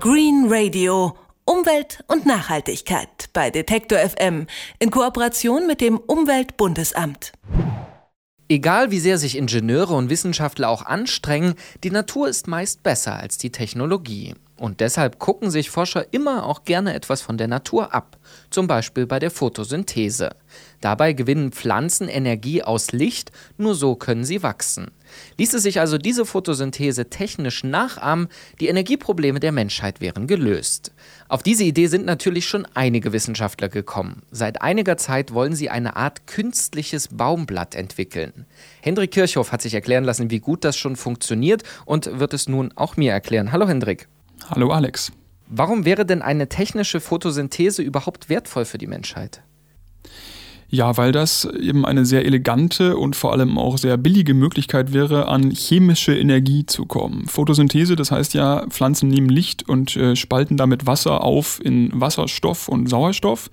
Green Radio. Umwelt und Nachhaltigkeit bei Detektor FM in Kooperation mit dem Umweltbundesamt. Egal wie sehr sich Ingenieure und Wissenschaftler auch anstrengen, die Natur ist meist besser als die Technologie. Und deshalb gucken sich Forscher immer auch gerne etwas von der Natur ab, zum Beispiel bei der Photosynthese. Dabei gewinnen Pflanzen Energie aus Licht, nur so können sie wachsen. Ließe sich also diese Photosynthese technisch nachahmen, die Energieprobleme der Menschheit wären gelöst. Auf diese Idee sind natürlich schon einige Wissenschaftler gekommen. Seit einiger Zeit wollen sie eine Art künstliches Baumblatt entwickeln. Hendrik Kirchhoff hat sich erklären lassen, wie gut das schon funktioniert und wird es nun auch mir erklären. Hallo Hendrik. Hallo Alex. Warum wäre denn eine technische Photosynthese überhaupt wertvoll für die Menschheit? Ja, weil das eben eine sehr elegante und vor allem auch sehr billige Möglichkeit wäre, an chemische Energie zu kommen. Photosynthese, das heißt ja, Pflanzen nehmen Licht und äh, spalten damit Wasser auf in Wasserstoff und Sauerstoff.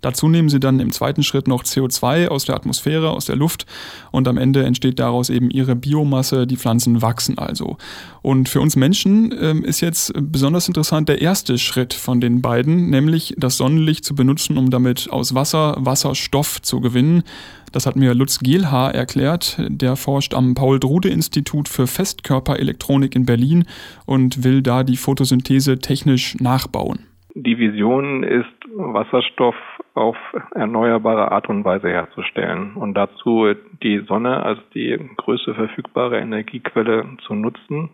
Dazu nehmen sie dann im zweiten Schritt noch CO2 aus der Atmosphäre, aus der Luft und am Ende entsteht daraus eben ihre Biomasse, die Pflanzen wachsen also. Und für uns Menschen ähm, ist jetzt besonders interessant der erste Schritt von den beiden, nämlich das Sonnenlicht zu benutzen, um damit aus Wasser Wasserstoff zu gewinnen. Das hat mir Lutz Gehlhaar erklärt. Der forscht am Paul-Drude-Institut für Festkörperelektronik in Berlin und will da die Photosynthese technisch nachbauen. Die Vision ist, Wasserstoff auf erneuerbare Art und Weise herzustellen und dazu die Sonne als die größte verfügbare Energiequelle zu nutzen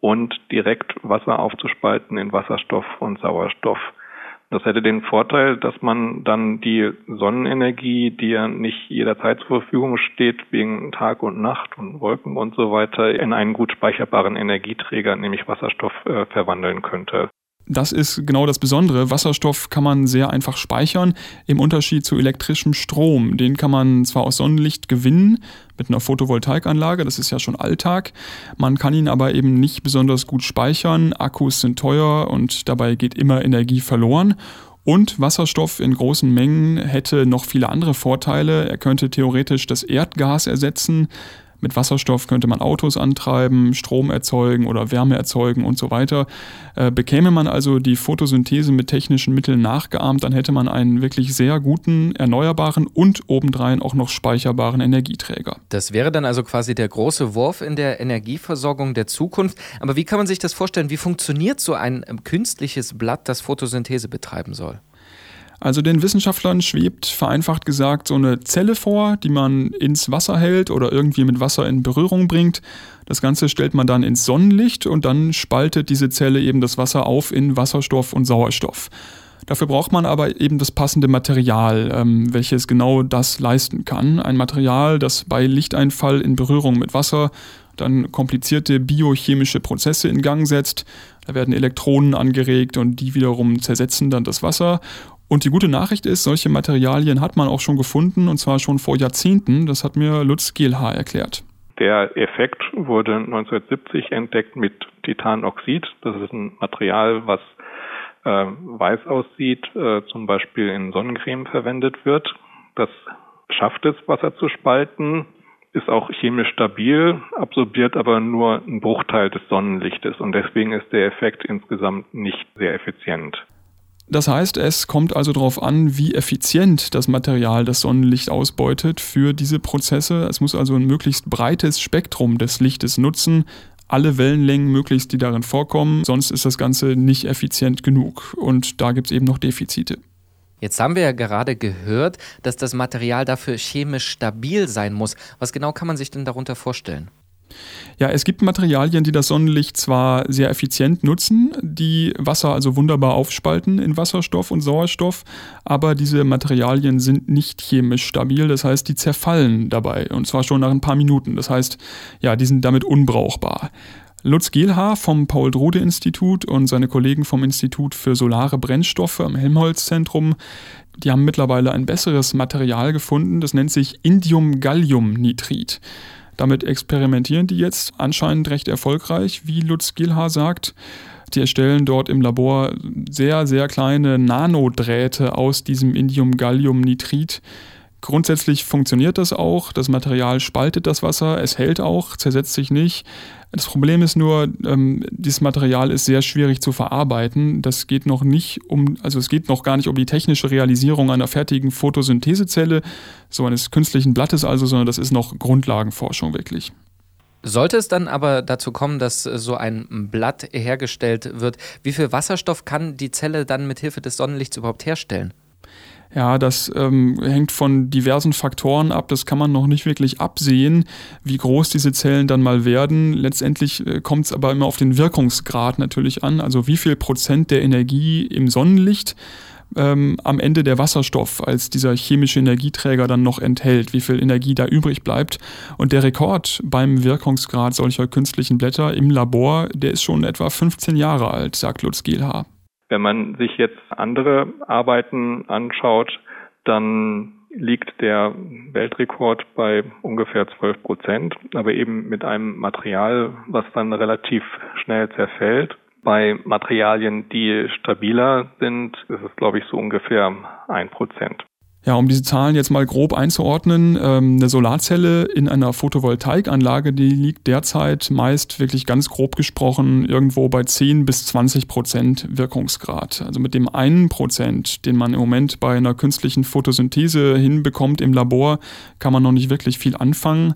und direkt Wasser aufzuspalten in Wasserstoff und Sauerstoff. Das hätte den Vorteil, dass man dann die Sonnenenergie, die ja nicht jederzeit zur Verfügung steht, wegen Tag und Nacht und Wolken und so weiter, in einen gut speicherbaren Energieträger, nämlich Wasserstoff, äh, verwandeln könnte. Das ist genau das Besondere. Wasserstoff kann man sehr einfach speichern, im Unterschied zu elektrischem Strom. Den kann man zwar aus Sonnenlicht gewinnen, mit einer Photovoltaikanlage, das ist ja schon Alltag. Man kann ihn aber eben nicht besonders gut speichern. Akkus sind teuer und dabei geht immer Energie verloren. Und Wasserstoff in großen Mengen hätte noch viele andere Vorteile. Er könnte theoretisch das Erdgas ersetzen. Mit Wasserstoff könnte man Autos antreiben, Strom erzeugen oder Wärme erzeugen und so weiter. Äh, bekäme man also die Photosynthese mit technischen Mitteln nachgeahmt, dann hätte man einen wirklich sehr guten, erneuerbaren und obendrein auch noch speicherbaren Energieträger. Das wäre dann also quasi der große Wurf in der Energieversorgung der Zukunft. Aber wie kann man sich das vorstellen? Wie funktioniert so ein ähm, künstliches Blatt, das Photosynthese betreiben soll? Also den Wissenschaftlern schwebt vereinfacht gesagt so eine Zelle vor, die man ins Wasser hält oder irgendwie mit Wasser in Berührung bringt. Das Ganze stellt man dann ins Sonnenlicht und dann spaltet diese Zelle eben das Wasser auf in Wasserstoff und Sauerstoff. Dafür braucht man aber eben das passende Material, ähm, welches genau das leisten kann. Ein Material, das bei Lichteinfall in Berührung mit Wasser dann komplizierte biochemische Prozesse in Gang setzt. Da werden Elektronen angeregt und die wiederum zersetzen dann das Wasser und die gute Nachricht ist, solche Materialien hat man auch schon gefunden und zwar schon vor Jahrzehnten. Das hat mir Lutz Gehlhaar erklärt. Der Effekt wurde 1970 entdeckt mit Titanoxid. Das ist ein Material, was äh, weiß aussieht, äh, zum Beispiel in Sonnencreme verwendet wird. Das schafft es, Wasser zu spalten, ist auch chemisch stabil, absorbiert aber nur einen Bruchteil des Sonnenlichtes und deswegen ist der Effekt insgesamt nicht sehr effizient. Das heißt, es kommt also darauf an, wie effizient das Material das Sonnenlicht ausbeutet für diese Prozesse. Es muss also ein möglichst breites Spektrum des Lichtes nutzen, alle Wellenlängen möglichst, die darin vorkommen, sonst ist das Ganze nicht effizient genug und da gibt es eben noch Defizite. Jetzt haben wir ja gerade gehört, dass das Material dafür chemisch stabil sein muss. Was genau kann man sich denn darunter vorstellen? Ja, es gibt Materialien, die das Sonnenlicht zwar sehr effizient nutzen, die Wasser also wunderbar aufspalten in Wasserstoff und Sauerstoff, aber diese Materialien sind nicht chemisch stabil, das heißt, die zerfallen dabei und zwar schon nach ein paar Minuten. Das heißt, ja, die sind damit unbrauchbar. Lutz Gehlhaar vom Paul-Drude-Institut und seine Kollegen vom Institut für Solare Brennstoffe am Helmholtz-Zentrum, die haben mittlerweile ein besseres Material gefunden, das nennt sich Indium-Gallium-Nitrit. Damit experimentieren die jetzt anscheinend recht erfolgreich, wie Lutz Gilha sagt. Die erstellen dort im Labor sehr, sehr kleine Nanodrähte aus diesem Indium-Gallium-Nitrit, Grundsätzlich funktioniert das auch. Das Material spaltet das Wasser, es hält auch, zersetzt sich nicht. Das Problem ist nur, ähm, dieses Material ist sehr schwierig zu verarbeiten. Das geht noch nicht um, also es geht noch gar nicht um die technische Realisierung einer fertigen Photosynthesezelle, so eines künstlichen Blattes also, sondern das ist noch Grundlagenforschung wirklich. Sollte es dann aber dazu kommen, dass so ein Blatt hergestellt wird, wie viel Wasserstoff kann die Zelle dann mit Hilfe des Sonnenlichts überhaupt herstellen? Ja, das ähm, hängt von diversen Faktoren ab. Das kann man noch nicht wirklich absehen, wie groß diese Zellen dann mal werden. Letztendlich äh, kommt es aber immer auf den Wirkungsgrad natürlich an. Also wie viel Prozent der Energie im Sonnenlicht ähm, am Ende der Wasserstoff als dieser chemische Energieträger dann noch enthält, wie viel Energie da übrig bleibt. Und der Rekord beim Wirkungsgrad solcher künstlichen Blätter im Labor, der ist schon etwa 15 Jahre alt, sagt Lutz Gielhaar. Wenn man sich jetzt andere Arbeiten anschaut, dann liegt der Weltrekord bei ungefähr 12 Prozent, aber eben mit einem Material, was dann relativ schnell zerfällt. Bei Materialien, die stabiler sind, ist es, glaube ich, so ungefähr ein Prozent. Ja, um diese Zahlen jetzt mal grob einzuordnen, ähm, eine Solarzelle in einer Photovoltaikanlage, die liegt derzeit meist wirklich ganz grob gesprochen irgendwo bei 10 bis 20 Prozent Wirkungsgrad. Also mit dem einen Prozent, den man im Moment bei einer künstlichen Photosynthese hinbekommt im Labor, kann man noch nicht wirklich viel anfangen.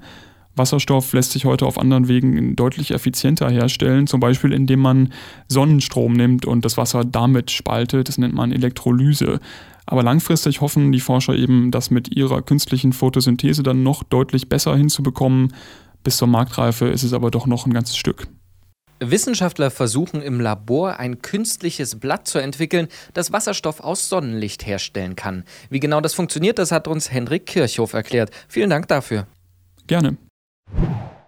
Wasserstoff lässt sich heute auf anderen Wegen deutlich effizienter herstellen, zum Beispiel indem man Sonnenstrom nimmt und das Wasser damit spaltet. Das nennt man Elektrolyse. Aber langfristig hoffen die Forscher eben, das mit ihrer künstlichen Photosynthese dann noch deutlich besser hinzubekommen. Bis zur Marktreife ist es aber doch noch ein ganzes Stück. Wissenschaftler versuchen im Labor ein künstliches Blatt zu entwickeln, das Wasserstoff aus Sonnenlicht herstellen kann. Wie genau das funktioniert, das hat uns Hendrik Kirchhoff erklärt. Vielen Dank dafür. Gerne.